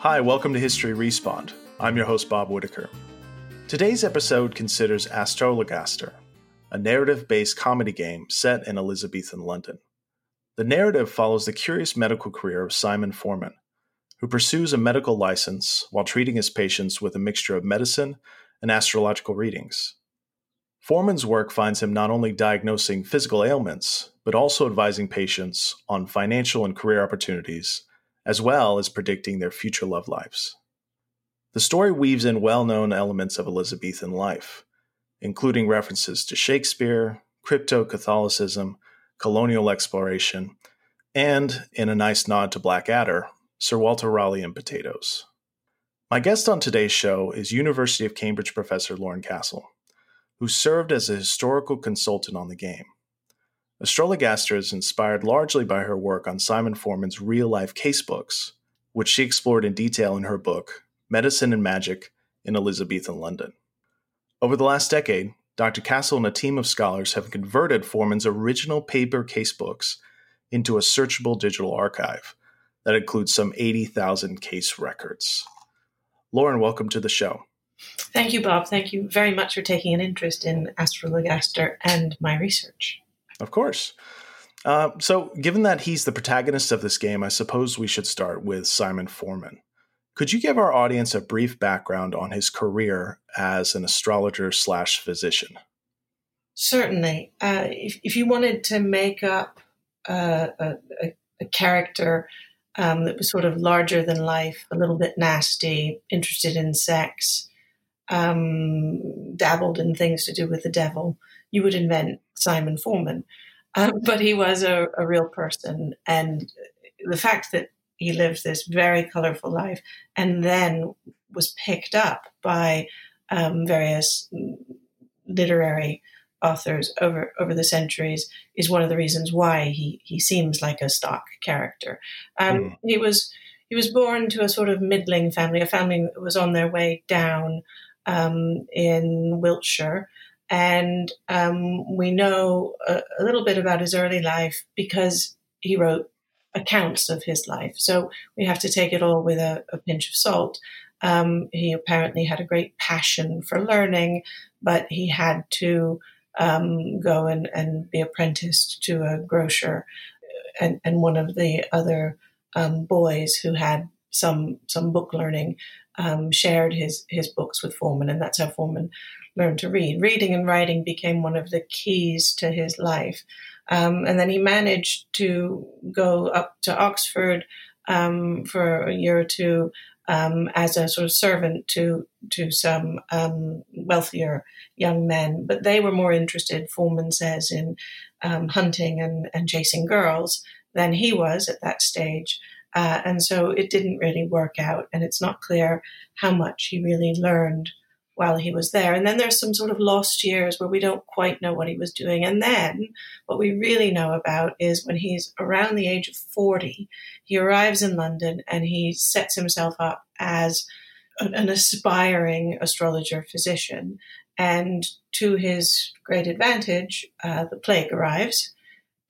Hi, welcome to History Respawned. I'm your host, Bob Whitaker. Today's episode considers Astrologaster, a narrative based comedy game set in Elizabethan London. The narrative follows the curious medical career of Simon Forman, who pursues a medical license while treating his patients with a mixture of medicine and astrological readings. Forman's work finds him not only diagnosing physical ailments, but also advising patients on financial and career opportunities, as well as predicting their future love lives. The story weaves in well known elements of Elizabethan life, including references to Shakespeare, crypto Catholicism, colonial exploration, and, in a nice nod to Blackadder, Sir Walter Raleigh and potatoes. My guest on today's show is University of Cambridge professor Lauren Kassell who served as a historical consultant on the game. Astrologaster is inspired largely by her work on Simon Forman's real life casebooks, which she explored in detail in her book, Medicine and Magic in Elizabethan London. Over the last decade, Dr. Kassell and a team of scholars have converted Forman's original paper casebooks into a searchable digital archive that includes some 80,000 case records. Lauren, welcome to the show. Thank you, Bob. Thank you very much for taking an interest in Astrologaster and my research. Of course. Uh, so, given that he's the protagonist of this game, I suppose we should start with Simon Forman. Could you give our audience a brief background on his career as an astrologer slash physician? Certainly. Uh, if, if, you wanted to make up uh, a, a, character um, that was sort of larger than life, a little bit nasty, interested in sex, um, dabbled in things to do with the devil, you would invent Simon Forman. Um, but he was a, a, real person. And the fact that he lived this very colorful life and then was picked up by um, various literary authors over over the centuries is one of the reasons why he he seems like a stock character. Um, mm. He was he was born to a sort of middling family, a family that was on their way down um, in Wiltshire. And um, we know a, a, little bit about his early life because he wrote accounts of his life. So we have to take it all with a, a pinch of salt. Um, he apparently had a great passion for learning, but he had to um, go and, and, be apprenticed to a grocer. And, and one of the other um, boys who had some some book learning um, shared his his books with Forman, and that's how Forman learned to read. Reading and writing became one of the keys to his life, um, and then he managed to go up to Oxford um, for a year or two um, as a sort of servant to to some um, wealthier young men, but they were more interested, Forman says, in um, hunting and, and chasing girls than he was at that stage. Uh, and so it didn't really work out. And it's not clear how much he really learned while he was there. And then there's some sort of lost years where we don't quite know what he was doing. And then what we really know about is when he's around the age of 40, he arrives in London and he sets himself up as an aspiring astrologer physician. And to his great advantage, uh, the plague arrives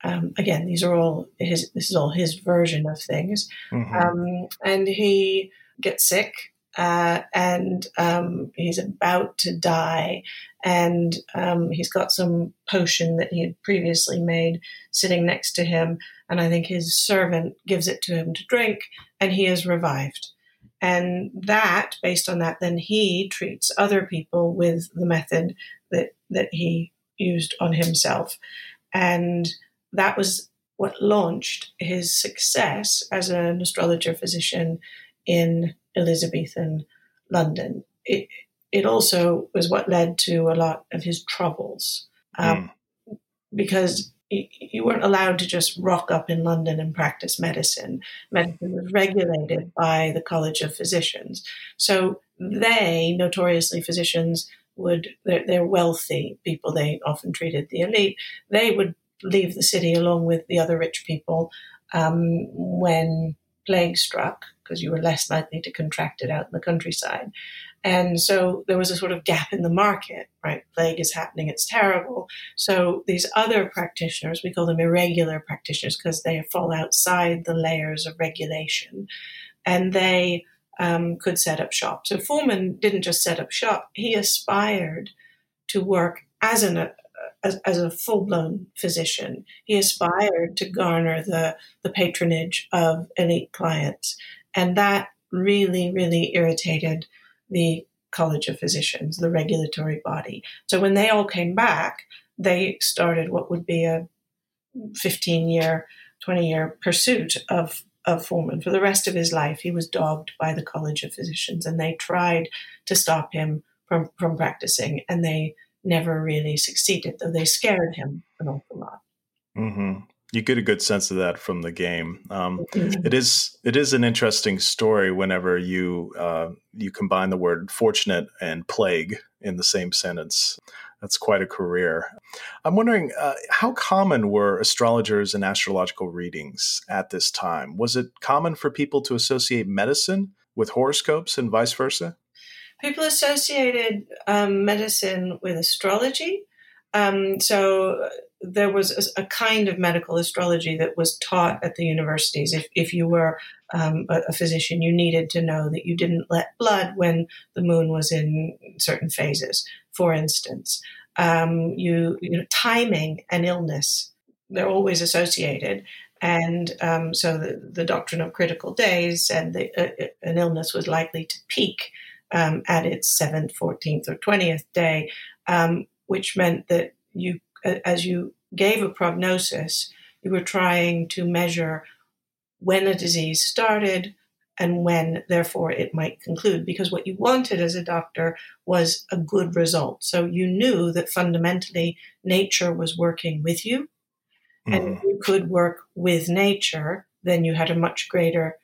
um, again, these are all his. This is all his version of things, mm-hmm. um, and he gets sick, uh, and um, he's about to die, and um, he's got some potion that he had previously made sitting next to him, and I think his servant gives it to him to drink, and he is revived. And that, based on that, then he treats other people with the method that that he used on himself, and that was what launched his success as an astrologer physician in Elizabethan London. It, it also was what led to a lot of his troubles um, mm. because you weren't allowed to just rock up in London and practice medicine. Medicine was regulated by the College of Physicians. So they, notoriously physicians, would, they're, they're wealthy people, they often treated the elite, they would leave the city along with the other rich people um, when plague struck, because you were less likely to contract it out in the countryside. And so there was a sort of gap in the market, right? Plague is happening, it's terrible. So these other practitioners, we call them irregular practitioners because they fall outside the layers of regulation. And they um, could set up shop. So Forman didn't just set up shop; he aspired to work as an as, as, a full blown physician. He aspired to garner the the patronage of elite clients, and that really really irritated the College of Physicians, the regulatory body. So when they all came back, they started what would be a 15 year, 20 year pursuit of of Forman. For the rest of his life, he was dogged by the College of Physicians, and they tried to stop him from, from practicing, and they never really succeeded, though they scared him an awful lot. Mm-hmm. You get a good sense of that from the game. Um, mm-hmm. it is it is an interesting story whenever you uh, you combine the word fortunate and plague in the same sentence. That's quite a career. I'm wondering uh, how common were astrologers and astrological readings at this time? Was it common for people to associate medicine with horoscopes and vice versa? People associated um, medicine with astrology. Um, so there was a, a, kind of medical astrology that was taught at the universities. If, if you were um, a, a, physician, you needed to know that you didn't let blood when the moon was in certain phases, for instance. Um, you, you know, timing and illness, they're always associated. And um, so the, the, doctrine of critical days and that uh, an illness was likely to peak um, at its 7th, 14th, or 20th day, um, which meant that you as you gave a prognosis, you were trying to measure when a disease started and when, therefore, it might conclude. Because what you wanted as a doctor was a good result. So you knew that fundamentally nature was working with you, mm-hmm. and if you could work with nature, then you had a much greater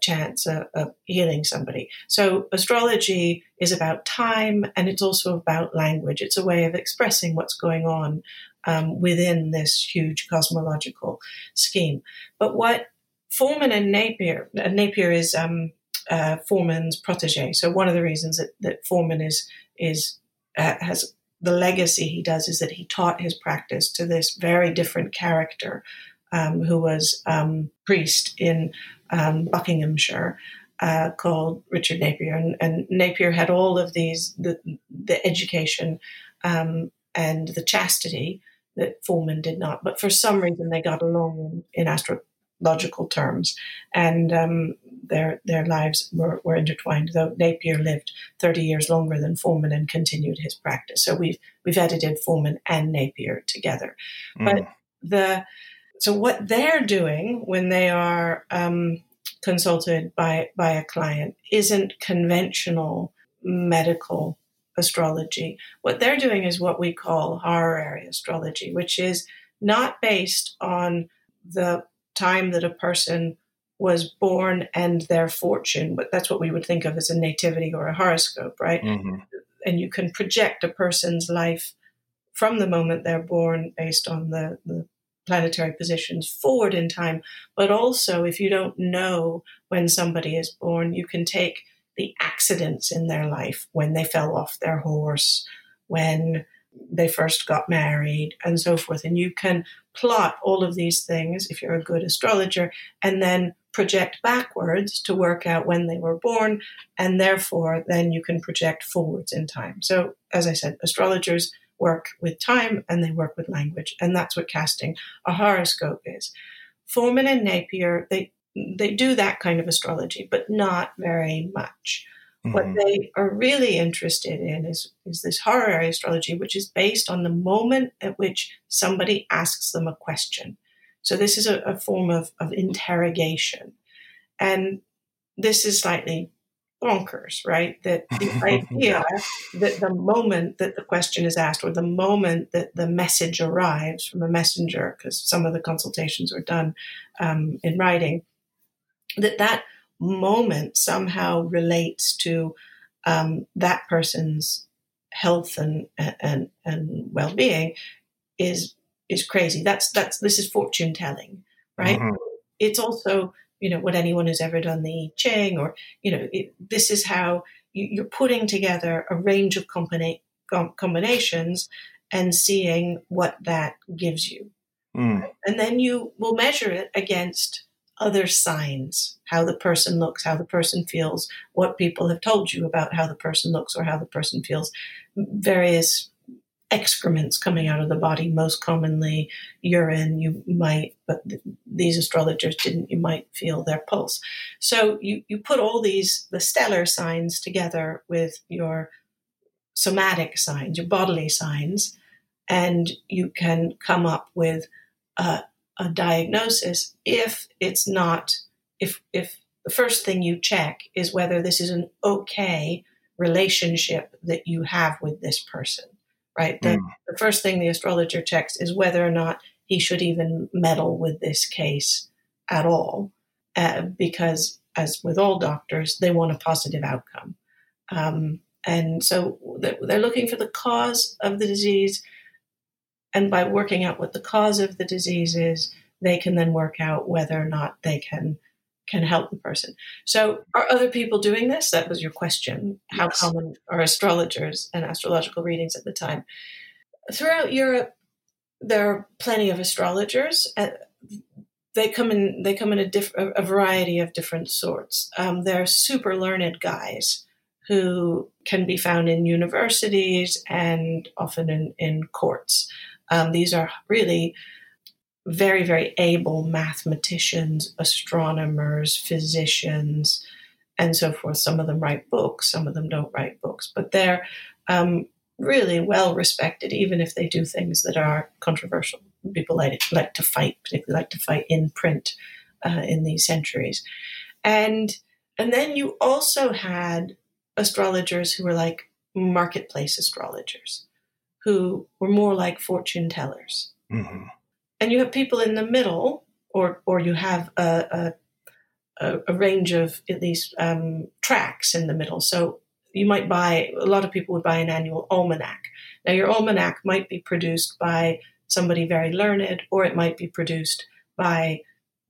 chance of, of, healing somebody. So astrology is about time and it's also about language. It's a way of expressing what's going on um, within this huge cosmological scheme. But what Forman and Napier, uh, Napier is um, uh, Forman's protege. So one of the reasons that, that Forman is is uh, has the legacy he does is that he taught his practice to this very different character um, who was um, priest in um, Buckinghamshire. Uh, called Richard Napier, and, and, Napier had all of these the, the education um, and the chastity that Forman did not. But for some reason, they got along in, in astrological terms, and um, their their lives were, were intertwined. Though Napier lived thirty years longer than Forman and continued his practice, so we've we've edited Forman and Napier together. Mm. But the so what they're doing when they are um, consulted by by a client isn't conventional medical astrology. What they're doing is what we call horary astrology, which is not based on the time that a person was born and their fortune, but that's what we would think of as a nativity or a horoscope, right? Mm-hmm. And you can project a person's life from the moment they're born based on the, the planetary positions forward in time. But also, if you don't know when somebody is born, you can take the accidents in their life when they fell off their horse, when they first got married, and so forth. And you can plot all of these things if you're a good astrologer, and then project backwards to work out when they were born, and therefore then you can project forwards in time. So, as I said, astrologers work with time and they work with language. And that's what casting a horoscope is. Forman and Napier, they, they do that kind of astrology, but not very much. Mm-hmm. What they are really interested in is, is this horary astrology, which is based on the moment at which somebody asks them a question. So this is a, a form of, of interrogation. And this is slightly bonkers, right? That the idea that the moment that the question is asked or the moment that the message arrives from a messenger, because some of the consultations are done um, in writing, that that moment somehow relates to um, that person's health and and and well-being is is crazy. That's that's this is fortune telling, right? Mm-hmm. It's also you know what anyone who's ever done the I Ching or you know it, this is how you, are putting together a range of combina- combinations and seeing what that gives you, mm. and then you will measure it against other signs, how the person looks, how the person feels, what people have told you about how the person looks or how the person feels, various excrements coming out of the body, most commonly urine. You might, but th- these astrologers didn't, you might feel their pulse. So you, you put all these, the stellar signs together with your somatic signs, your bodily signs, and you can come up with a, a diagnosis if it's not, if, if the first thing you check is whether this is an okay relationship that you have with this person right? The, mm. the first thing the astrologer checks is whether or not he should even meddle with this case at all, uh, because as with all doctors, they want a positive outcome. Um, and so they're looking for the cause of the disease. And by working out what the cause of the disease is, they can then work out whether or not they can can help the person. So, are other people doing this? That was your question. How yes. common are astrologers and astrological readings at the time? Throughout Europe, there are plenty of astrologers. They come in. They come in a, diff- a variety of different sorts. Um, they're super learned guys who can be found in universities and often in, in courts. Um, these are really very, very able mathematicians, astronomers, physicians, and so forth. Some of them write books, some of them don't write books, but they're um, really well respected, even if they do things that are controversial. People like, like to fight, particularly like to fight in print uh, in these centuries. And and then you also had astrologers who were like marketplace astrologers, who were more like fortune tellers. Mm-hmm and you have people in the middle, or or you have a, a, a range of at least um, tracks in the middle. So you might buy a lot of people would buy an annual almanac. Now your almanac might be produced by somebody very learned, or it might be produced by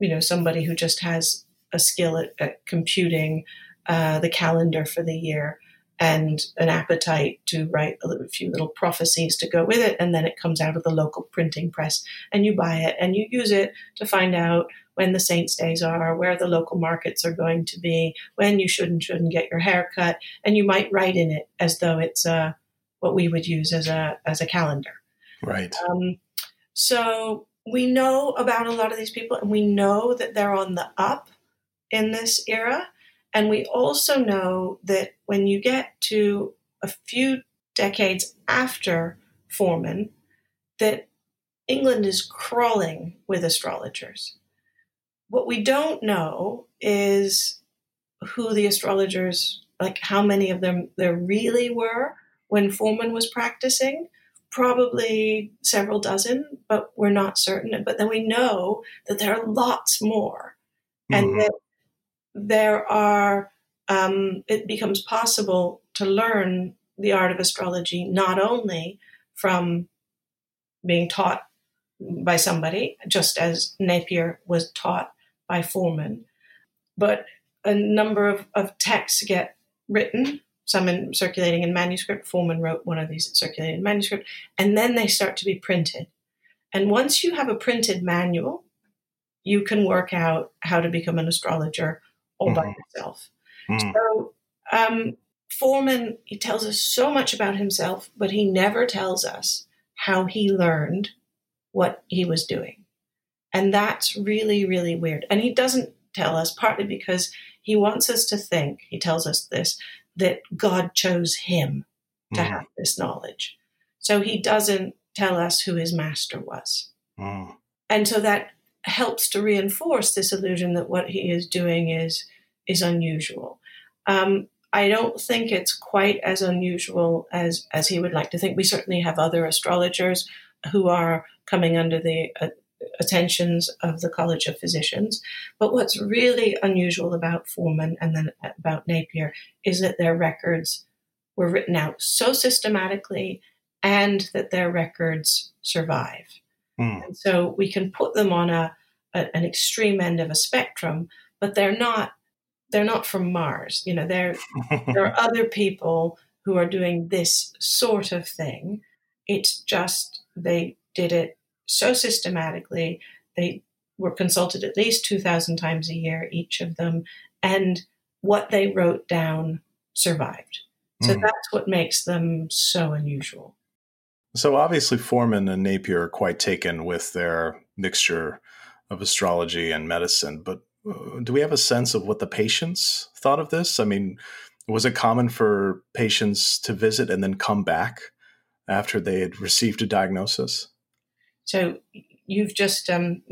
you know somebody who just has a skill at, at computing uh, the calendar for the year and an appetite to write a, little, a few little prophecies to go with it. And then it comes out of the local printing press and you buy it and you use it to find out when the saints' days are, where the local markets are going to be, when you should and shouldn't get your hair cut. And you might write in it as though it's uh, what we would use as a, as a calendar. Right. Um, so we know about a lot of these people and we know that they're on the up in this era. And we also know that when you get to a few decades after Forman, that England is crawling with astrologers. What we don't know is who the astrologers, like how many of them there really were when Forman was practicing. Probably several dozen, but we're not certain. But then we know that there are lots more, mm-hmm. and that there are, um, it becomes possible to learn the art of astrology not only from being taught by somebody, just as Napier was taught by Forman, but a number of, of texts get written, some in circulating in manuscript. Forman wrote one of these circulating in manuscript, and then they start to be printed. And once you have a printed manual, you can work out how to become an astrologer all mm-hmm. by himself. Mm. So um, Forman, he tells us so much about himself, but he never tells us how he learned what he was doing. And that's really, really weird. And he doesn't tell us, partly because he wants us to think, he tells us this, that God chose him to mm. have this knowledge. So he doesn't tell us who his master was. Mm. And so that helps to reinforce this illusion that what he is doing is is unusual. Um, I don't think it's quite as unusual as as he would like to think. We certainly have other astrologers who are coming under the uh, attentions of the College of Physicians. But what's really unusual about Forman and then about Napier is that their records were written out so systematically and that their records survive. Mm. And so we can put them on a, a, an extreme end of a spectrum, but they're not they're not from Mars. You know, there there are other people who are doing this sort of thing. It's just they did it so systematically. They were consulted at least 2,000 times a year, each of them, and what they wrote down survived. So mm. that's what makes them so unusual. So obviously, Forman and Napier are quite taken with their mixture of astrology and medicine. But do we have a sense of what the patients thought of this? I mean, was it common for patients to visit and then come back after they had received a diagnosis? So you've just um,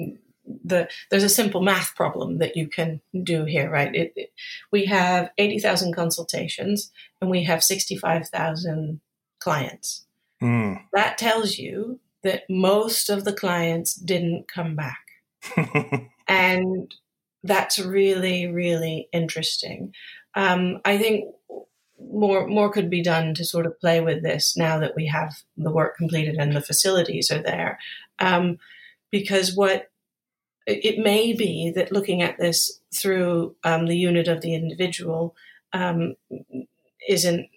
the there's a simple math problem that you can do here, right? It, it, we have eighty thousand consultations and we have sixty five thousand clients. Mm. That tells you that most of the clients didn't come back, and that's really really interesting. Um, I think more more could be done to sort of play with this now that we have the work completed and the facilities are there. Um, because what it may be that looking at this through um, the unit of the individual um, isn't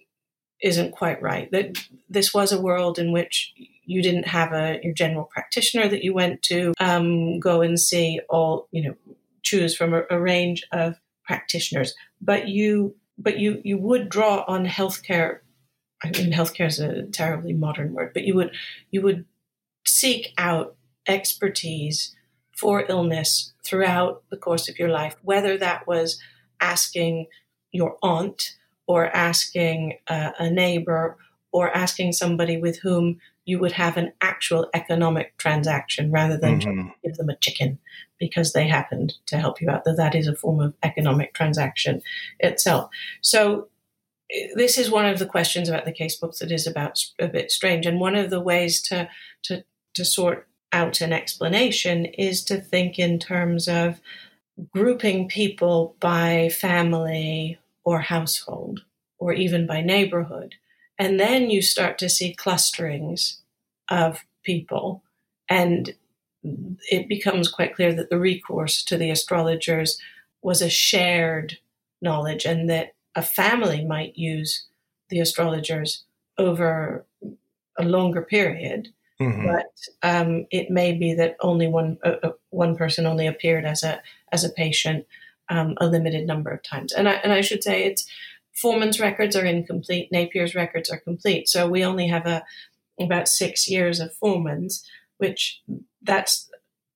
isn't quite right. That this was a world in which you didn't have a your general practitioner that you went to um, go and see all you know choose from a, a range of practitioners, but you but you you would draw on healthcare. I mean, healthcare is a terribly modern word, but you would you would seek out expertise for illness throughout the course of your life, whether that was asking your aunt or asking uh, a neighbor or asking somebody with whom you would have an actual economic transaction rather than mm-hmm. give them a chicken because they happened to help you out. That that is a form of economic transaction itself. So this is one of the questions about the case books that is about a bit strange, and one of the ways to to to sort out an explanation is to think in terms of grouping people by family or household or even by neighborhood. And then you start to see clusterings of people. And it becomes quite clear that the recourse to the astrologers was a shared knowledge and that a family might use the astrologers over a longer period. Mm-hmm. But um, it may be that only one uh, uh, one person only appeared as a as a patient um, a limited number of times. And I and I should say it's Forman's records are incomplete. Napier's records are complete. So we only have a about six years of Forman's, which that's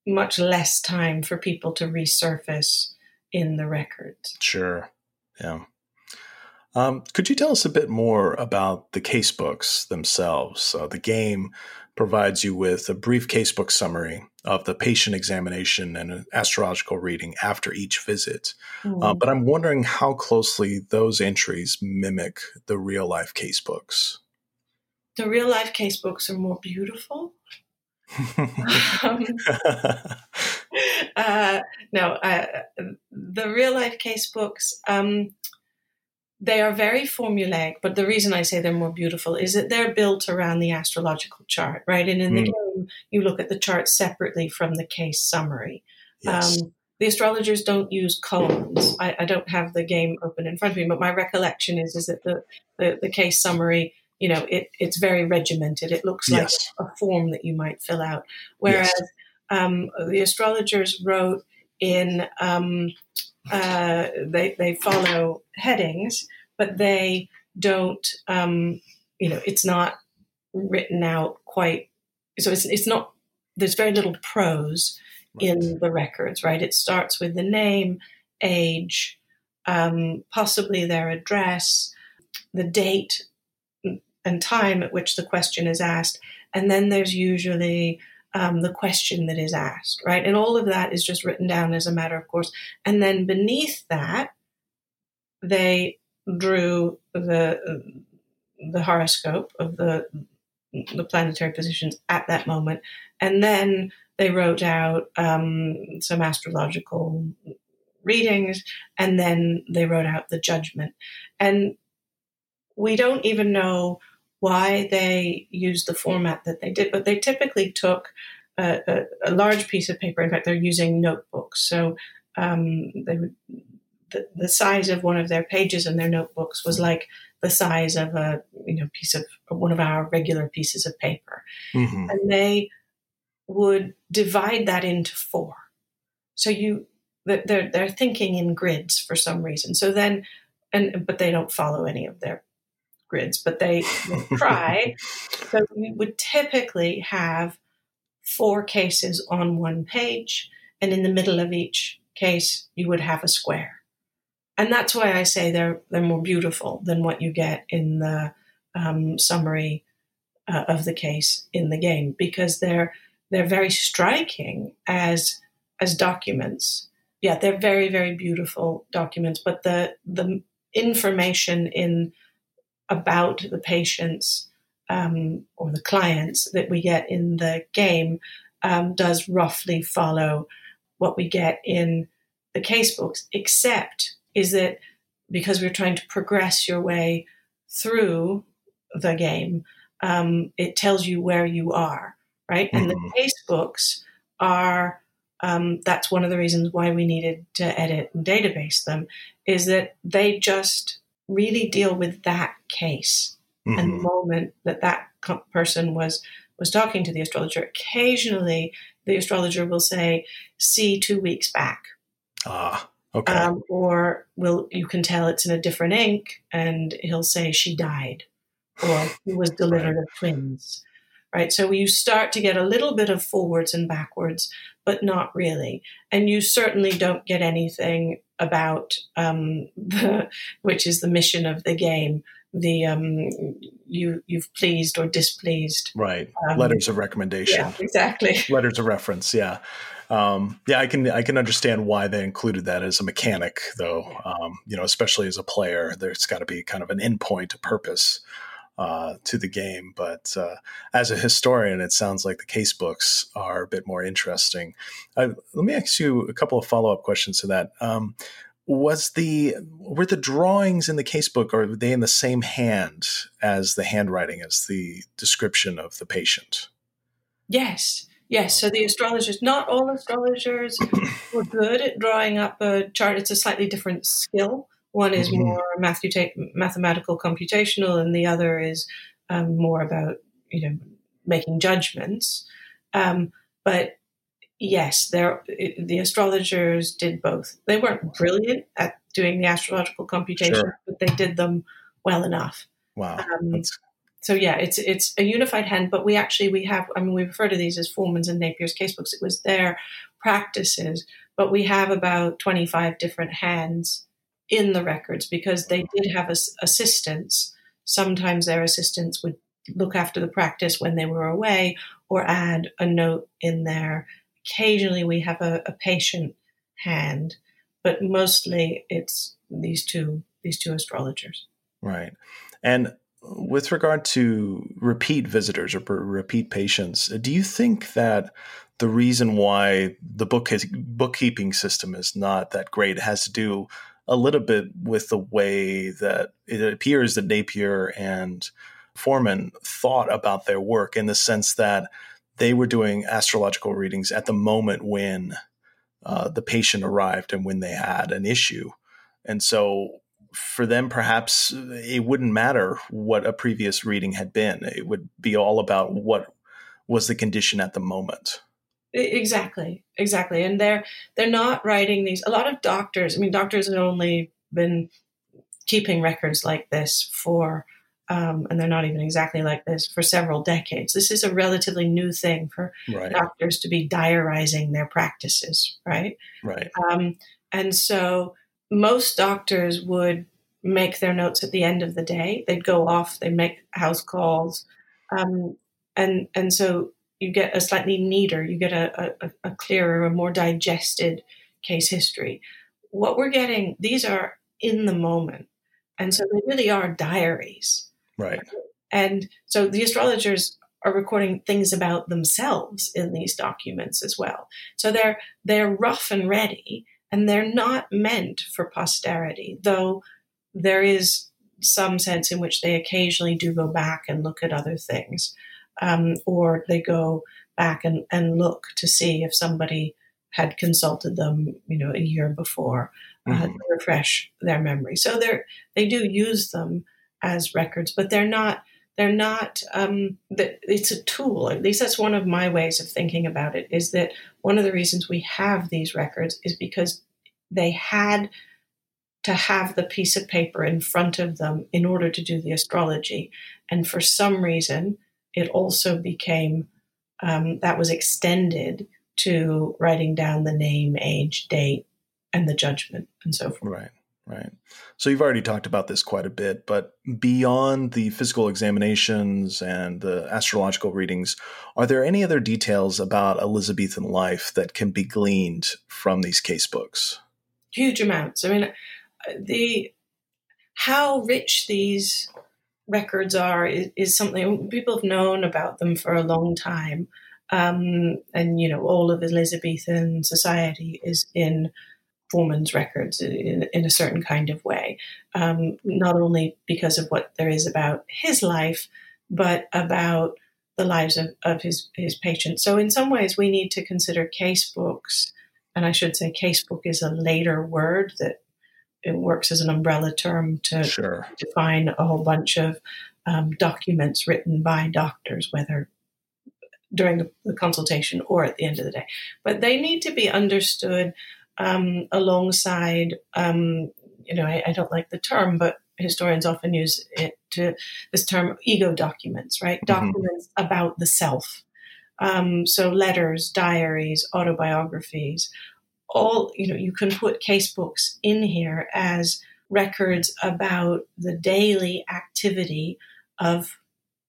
much less time for people to resurface in the records. Sure. Yeah. Um, could you tell us a bit more about the casebooks themselves? Uh, the game provides you with a brief casebook summary of the patient examination and an astrological reading after each visit. Mm. Uh, but I'm wondering how closely those entries mimic the real life casebooks. The real life casebooks are more beautiful. um, uh, no, uh, the real life casebooks. Um, they are very formulaic, but the reason I say they're more beautiful is that they're built around the astrological chart, right? And in mm. the game, you look at the chart separately from the case summary. Yes. Um, the astrologers don't use columns. I, I, don't have the game open in front of me, but my recollection is is that the, the, the case summary, you know, it, it's very regimented. It looks like yes. a form that you might fill out. Whereas yes. um, the astrologers wrote in um, uh, they they follow headings, but they don't. Um, you know, it's not written out quite. So it's it's not. There's very little prose right. in the records, right? It starts with the name, age, um, possibly their address, the date and time at which the question is asked, and then there's usually um, the question that is asked, right? And all of that is just written down as a matter of course. And then beneath that, they drew the the horoscope of the the planetary positions at that moment, and then they wrote out um, some astrological readings, and then they wrote out the judgment. And we don't even know why they used the format that they did, but they typically took a, a, a large piece of paper. In fact, they're using notebooks. So um, they would, the, the size of one of their pages in their notebooks was like the size of a you know piece of one of our regular pieces of paper, mm-hmm. and they would divide that into four. So you they're they're thinking in grids for some reason. So then, and but they don't follow any of their grids, but they, try. so we would typically have four cases on one page, and in the middle of each case, you would have a square. And that's why I say they're they're more beautiful than what you get in the um, summary uh, of the case in the game because they're they're very striking as as documents. Yeah, they're very very beautiful documents, but the the information in about the patients um, or the clients that we get in the game um, does roughly follow what we get in the case books, except is that because we're trying to progress your way through the game, um, it tells you where you are, right? Mm-hmm. And the mm-hmm. case books are. Um, that's one of the reasons why we needed to edit and database them, is that they just really deal with that case mm-hmm. and the moment that that person was was talking to the astrologer. Occasionally, the astrologer will say, "See two weeks back." Ah, okay. Um, or will you can tell it's in a different ink, and he'll say she died, or he was delivered right. of twins. Right. So you start to get a little bit of forwards and backwards, but not really. And you certainly don't get anything about um, the, which is the mission of the game. The um, you you've pleased or displeased, right? Um, Letters of recommendation, yeah, exactly. Letters of reference, yeah, um, yeah. I can I can understand why they included that as a mechanic, though. Um, you know, especially as a player, there's got to be kind of an endpoint, a purpose uh, to the game. But uh, as a historian, it sounds like the case books are a bit more interesting. Uh, let me ask you a couple of follow up questions to that. Um, was the were the drawings in the casebook are they in the same hand as the handwriting as the description of the patient? Yes. Yes, so the astrologers, not all astrologers were good at drawing up a chart. It's a slightly different skill. One is mm-hmm. more mathematical computational, and the other is um, more about you know making judgments. Um, but yes, there the astrologers did both. They weren't brilliant at doing the astrological computation, sure. but they did them well enough. Wow. Um, so yeah, it's it's a unified hand, but we actually we have I mean we refer to these as Forman's and Napier's casebooks. It was their practices, but we have about twenty five different hands in the records because they did have assistants. Sometimes their assistants would look after the practice when they were away or add a note in there. Occasionally, we have a, a patient hand, but mostly it's these two these two astrologers. Right, and with regard to repeat visitors or repeat patients, do you think that the reason why the book bookkeeping system is not that great has to do a little bit with the way that it appears that Napier and Forman thought about their work in the sense that they were doing astrological readings at the moment when uh, the patient arrived and when they had an issue. And so for them, perhaps it wouldn't matter what a previous reading had been. It would be all about what was the condition at the moment. Exactly, exactly. And they're they're not writing these. A lot of doctors. I mean, doctors have only been keeping records like this for, um, and they're not even exactly like this for several decades. This is a relatively new thing for right. doctors to be diarizing their practices, right? Right. Um, and so most doctors would make their notes at the end of the day. They'd go off. They make house calls, um, and and so you get a slightly neater, you get a, a, a clearer, a more digested case history. What we're getting, these are in the moment. And so they really are diaries. Right. And so the astrologers are recording things about themselves in these documents as well. So they're they're rough and ready and they're not meant for posterity, though there is some sense in which they occasionally do go back and look at other things um, or they go back and, and look to see if somebody had consulted them, you know, a year before uh, mm-hmm. to refresh their memory. So they they do use them as records, but they're not they're not um, that it's a tool at least that's one of my ways of thinking about it is that one of the reasons we have these records is because they had to have the piece of paper in front of them in order to do the astrology and for some reason it also became um, that was extended to writing down the name age date and the judgment and so forth right Right. So you've already talked about this quite a bit, but beyond the physical examinations and the astrological readings, are there any other details about Elizabethan life that can be gleaned from these case books? Huge amounts. I mean, the how rich these records are is, is something people have known about them for a long time. Um, and you know, all of Elizabethan society is in Forman's records in, in, a certain kind of way, um, not only because of what there is about his life, but about the lives of, of his, his patients. So, in some ways, we need to consider case books, and I should say, case book is a later word that it works as an umbrella term to sure. define a whole bunch of um, documents written by doctors, whether during the, the, consultation or at the end of the day. But they need to be understood um, alongside, um, you know, I, I, don't like the term, but historians often use it to this term ego documents, right? Mm-hmm. Documents about the self. Um, so letters, diaries, autobiographies, all, you know, you can put case books in here as records about the daily activity of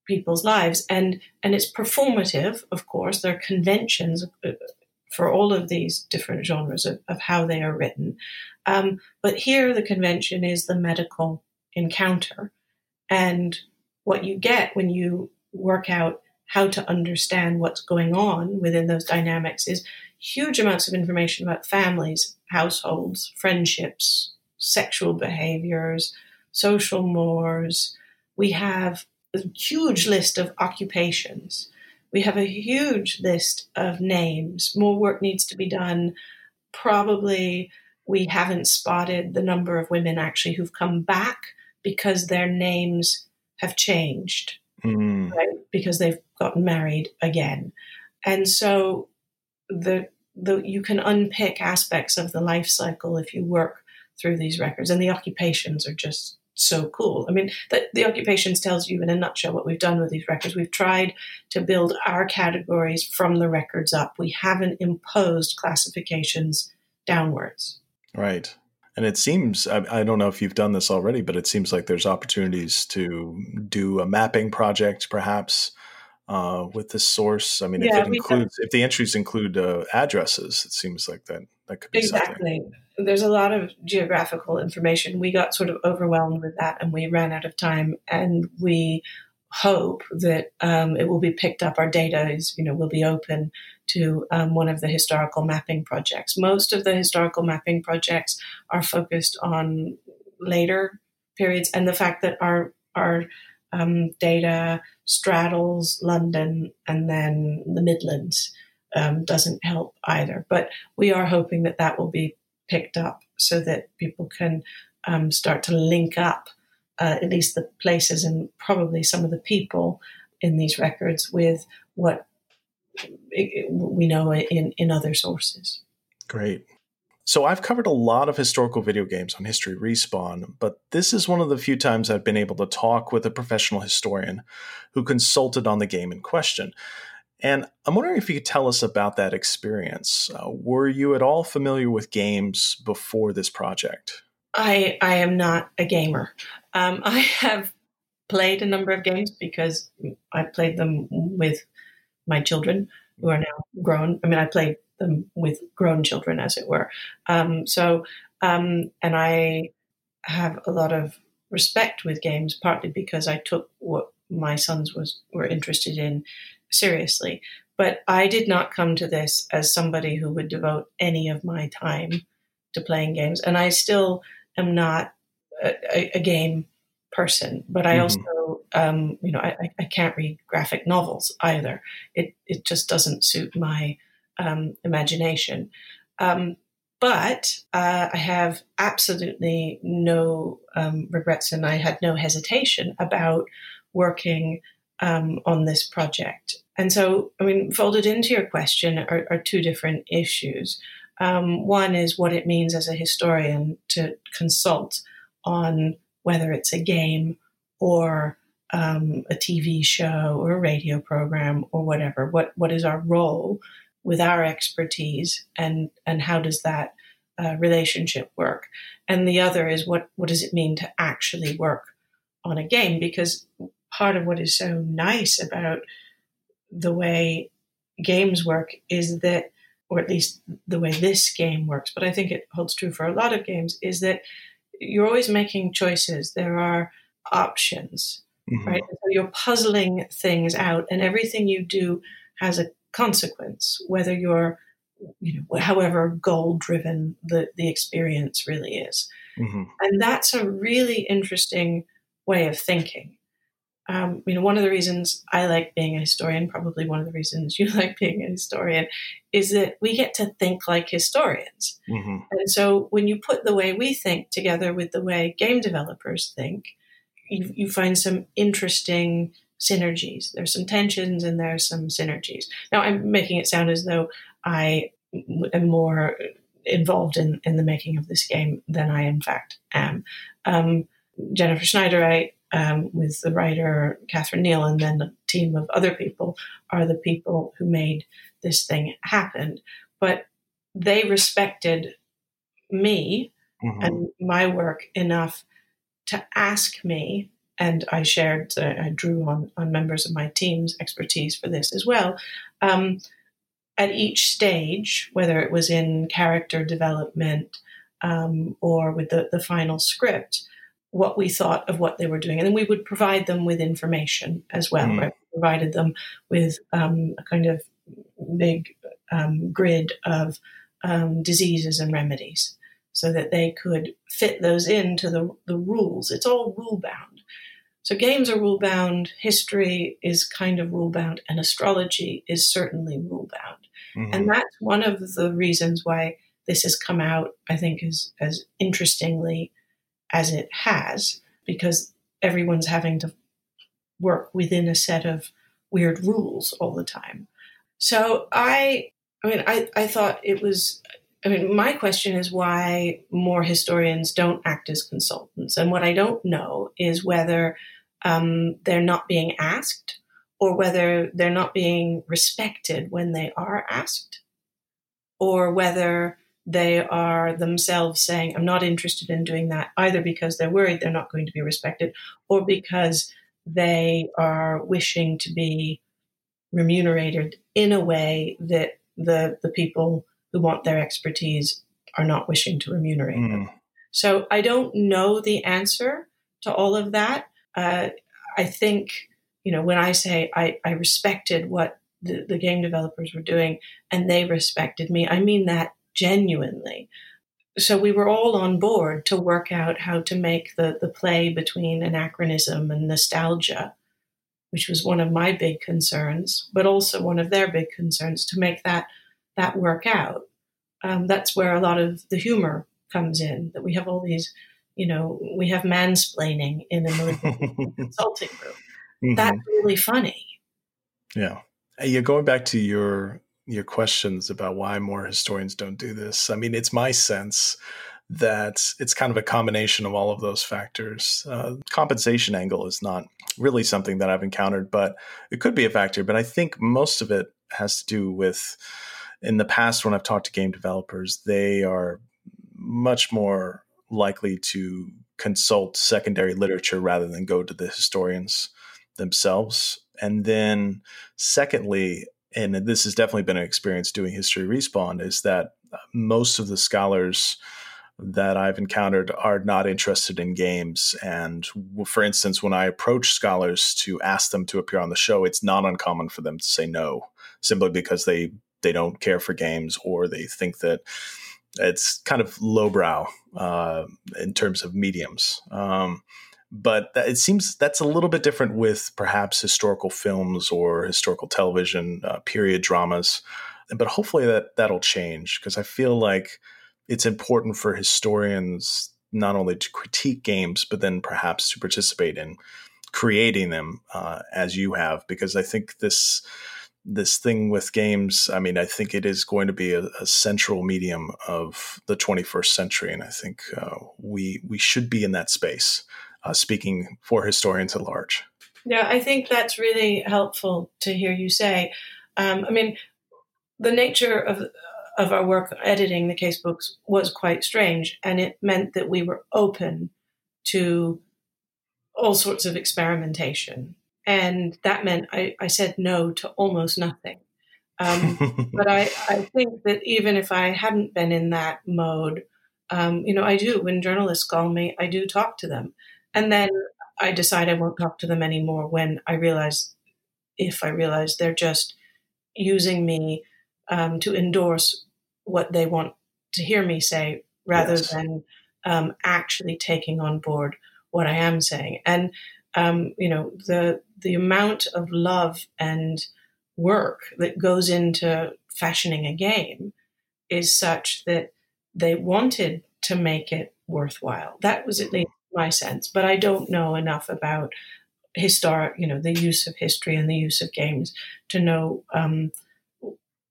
people's lives and and it's performative of course there are conventions uh, for all of these different genres of, of how they are written. Um, but here, the convention is the medical encounter. And what you get when you work out how to understand what's going on within those dynamics is huge amounts of information about families, households, friendships, sexual behaviors, social mores. We have a huge list of occupations. We have a huge list of names. More work needs to be done. Probably we haven't spotted the number of women actually who've come back because their names have changed, mm. right? Because they've gotten married again. And so the the you can unpick aspects of the life cycle if you work through these records and the occupations are just so cool. I mean, the, the occupations tells you in a nutshell what we've done with these records. We've tried to build our categories from the records up. We haven't imposed classifications downwards. Right. And it seems, I, I, don't know if you've done this already, but it seems like there's opportunities to do a mapping project perhaps uh, with this source. I mean, yeah, if it includes, have, if the entries include uh, addresses, it seems like that, that could be exactly. Something there's a lot of geographical information. We got sort of overwhelmed with that and we ran out of time. And we hope that um, it will be picked up. Our data is, you know, will be open to um, one of the historical mapping projects. Most of the historical mapping projects are focused on later periods, and the fact that our our um, data straddles London and then the Midlands um, doesn't help either. But we are hoping that that will be picked up so that people can um, start to link up uh, at least the places and probably some of the people in these records with what we know in, in other sources. Great. So I've covered a lot of historical video games on History Respawn, but this is one of the few times I've been able to talk with a professional historian who consulted on the game in question. And I'm wondering if you could tell us about that experience. Uh, were you at all familiar with games before this project? I I am not a gamer. Um, I have played a number of games because I played them with my children who are now grown. I mean, I played them with grown children, as it were. Um, so, um, and I have a lot of respect with games, partly because I took what my sons was were interested in seriously. But I did not come to this as somebody who would devote any of my time to playing games. And I still am not a, a game person, but I mm-hmm. also, um, you know, I, I, can't read graphic novels either. It, it just doesn't suit my um, imagination. Um, but uh, I have absolutely no um, regrets and I had no hesitation about working um, on this project. And so, I mean, folded into your question are, are two different issues. Um, one is what it means as a historian to consult on whether it's a game or um, a TV show or a radio program or whatever. What what is our role with our expertise, and and how does that uh, relationship work? And the other is what what does it mean to actually work on a game? Because part of what is so nice about the way games work is that, or at least the way this game works, but I think it holds true for a lot of games, is that you're always making choices. There are options, mm-hmm. right? So you're puzzling things out, and everything you do has a consequence, whether you're, you know, however goal driven the, the experience really is. Mm-hmm. And that's a really interesting way of thinking um, you know, one of the reasons I like being a historian, probably one of the reasons you like being a historian, is that we get to think like historians. Mm-hmm. And so when you put the way we think together with the way game developers think, you, you find some interesting synergies. There's some tensions and there's some synergies. Now, I'm making it sound as though I am more involved in, in the making of this game than I, in fact, am. Um, Jennifer Schneider, I um, with the writer Katharine Neil and then a team of other people are the people who made this thing happen. But they respected me mm-hmm. and my work enough to ask me, and I shared, uh, I drew on, on members of my team's expertise for this as well. Um, at each stage, whether it was in character development um, or with the, the final script, what we thought of what they were doing. And then we would provide them with information as well, mm. right? We provided them with um, a kind of big um, grid of um, diseases and remedies so that they could fit those into the, the rules. It's all rule bound. So games are rule bound, history is kind of rule bound, and astrology is certainly rule bound. Mm-hmm. And that's one of the reasons why this has come out, I think, as, as interestingly as it has because everyone's having to work within a set of weird rules all the time. So I, I mean, I, I thought it was, I mean, my question is why more historians don't act as consultants. And what I don't know is whether um, they're not being asked or whether they're not being respected when they are asked or whether they are themselves saying, I'm not interested in doing that, either because they're worried they're not going to be respected or because they are wishing to be remunerated in a way that the, the people who want their expertise are not wishing to remunerate mm. them. So I don't know the answer to all of that. Uh, I think, you know, when I say I, I respected what the, the game developers were doing and they respected me, I mean that genuinely. So we were all on board to work out how to make the, the play between anachronism and nostalgia, which was one of my big concerns, but also one of their big concerns to make that that work out. Um, that's where a lot of the humor comes in. That we have all these, you know, we have mansplaining in a consulting room. Mm-hmm. That's really funny. Yeah. Yeah, going back to your your questions about why more historians don't do this. I mean, it's my sense that it's kind of a combination of all of those factors. Uh, compensation angle is not really something that I've encountered, but it could be a factor. But I think most of it has to do with in the past when I've talked to game developers, they are much more likely to consult secondary literature rather than go to the historians themselves. And then, secondly, and this has definitely been an experience doing History Respawned is that uh, most of the scholars that I've encountered are not interested in games. And for instance, when I approach scholars to ask them to appear on the show, it's not uncommon for them to say no, simply because they they don't care for games or they think that it's kind of lowbrow uh, in terms of mediums. Um, but it seems that's a little bit different with perhaps historical films or historical television uh, period dramas but hopefully that that'll change because i feel like it's important for historians not only to critique games but then perhaps to participate in creating them uh, as you have, because I think this this thing with games, I mean, I think it is going to be a, a central medium of the 21st century, and I think uh, we we should be in that space. Uh, speaking for historians at large. Yeah, I think that's really helpful to hear you say. Um, I mean, the nature of of our work editing the casebooks was quite strange, and it meant that we were open to all sorts of experimentation and that meant I, I said no to almost nothing. Um, but I, I think that even if I hadn't been in that mode, um, you know, I do. When journalists call me, I do talk to them, and then I decide I won't talk to them anymore when I realize, if I realize they're just using me um, to endorse what they want to hear me say, rather yes. than um, actually taking on board what I am saying. And um, you know, the the amount of love and work that goes into fashioning a game is such that they wanted to make it worthwhile. That was at least my sense, but I don't know enough about historic, you know, the use of history and the use of games to know um,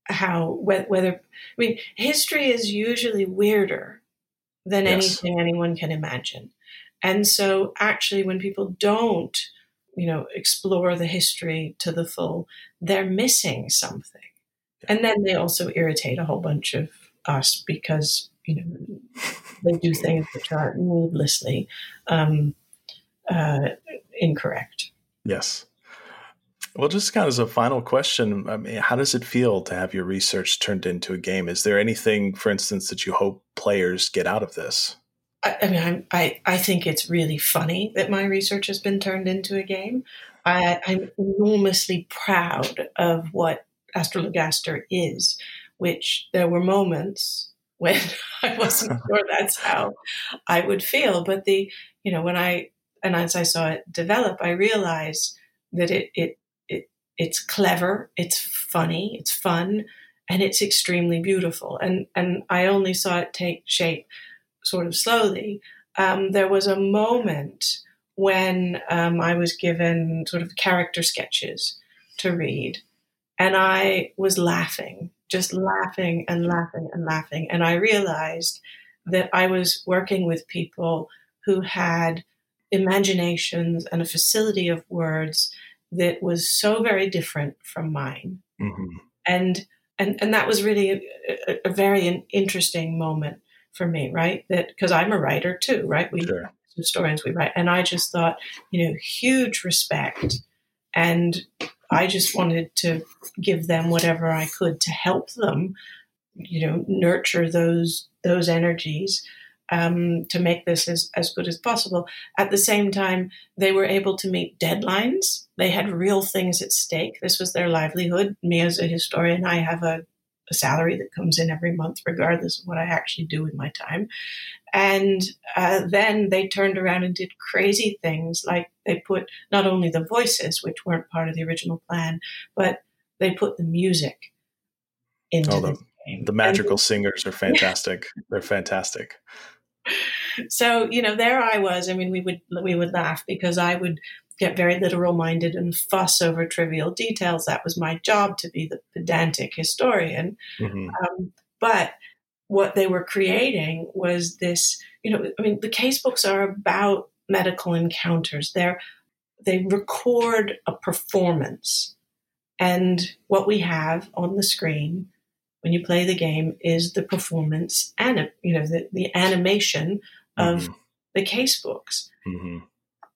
how whether. I mean, history is usually weirder than yes. anything anyone can imagine. And so, actually, when people don't, you know, explore the history to the full, they're missing something. And then they also irritate a whole bunch of us because, you know, they do things which are needlessly um, uh, incorrect. Yes. Well, just kind of as a final question, I mean, how does it feel to have your research turned into a game? Is there anything, for instance, that you hope players get out of this? I, I mean, I'm, i I think it's really funny that my research has been turned into a game. I, am enormously proud of what Astrologaster is, which there were moments when I wasn't sure that's how I would feel. But the, you know, when I and as I saw it develop, I realized that it it it it's clever, it's funny, it's fun, and it's extremely beautiful. And and I only saw it take shape sort of slowly, um, there was a moment when um, I was given sort of character sketches to read, and I was laughing, just laughing and laughing and laughing. And I realized that I was working with people who had imaginations and a facility of words that was so very different from mine. Mm-hmm. And, and, and that was really a, a, a very interesting moment for me, right? That because I'm a writer too, right? We sure. historians we write, and I just thought, you know, huge respect, and I just wanted to give them whatever I could to help them, you know, nurture those those energies. Um, to make this as, as good as possible. At the same time, they were able to meet deadlines. They had real things at stake. This was their livelihood. Me as a historian, I have a a salary that comes in every month, regardless of what I actually do with my time. And uh, then they turned around and did crazy things, like they put not only the voices, which weren't part of the original plan, but they put the music into oh, the, game. The magical and, singers are fantastic. They're fantastic. So you know, there I was. I mean, we would we would laugh because I would get very literal minded and fuss over trivial details. That was my job to be the pedantic historian. Mm-hmm. Um, but what they were creating was this, you know, I mean, the case books are about medical encounters. They're, they record a performance. And what we have on the screen when you play the game is the performance and, you know, the, the animation of mm-hmm. the case books. Mm-hmm.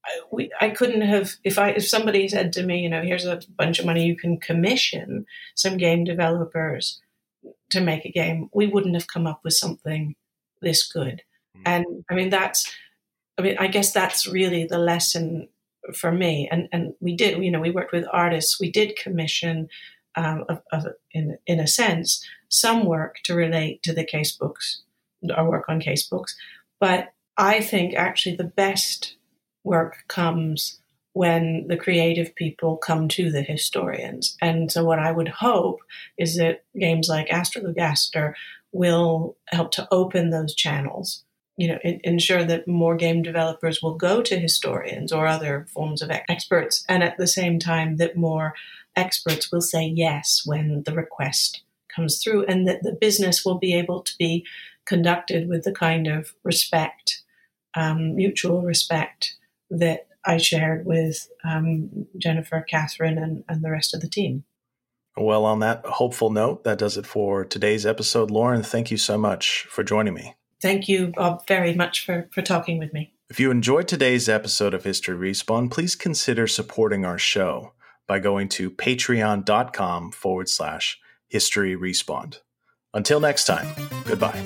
I, we, I couldn't have if I if somebody said to me, you know, here's a bunch of money you can commission some game developers to make a game, we wouldn't have come up with something this good. Mm-hmm. And I mean that's I mean I guess that's really the lesson for me. And and we did, you know, we worked with artists. We did commission um, of, of, in in a sense some work to relate to the case books, our work on case books. But I think actually the best work comes when the creative people come to the historians. And so, what I would hope is that games like Astrologaster will help to open those channels. you know, ensure that more game developers will go to historians or other forms of experts, and at the same time that more experts will say yes when the request comes through, and that the business will be able to be conducted with the kind of respect, um, mutual respect that I shared with um, Jennifer, Katharine, and, and the rest of the team. Well, on that hopeful note, that does it for today's episode. Lauren, thank you so much for joining me. Thank you, Bob, very much for, for talking with me. If you enjoyed today's episode of History Respawned, please consider supporting our show by going to patreon.com forward slash history respawned. Until next time, goodbye.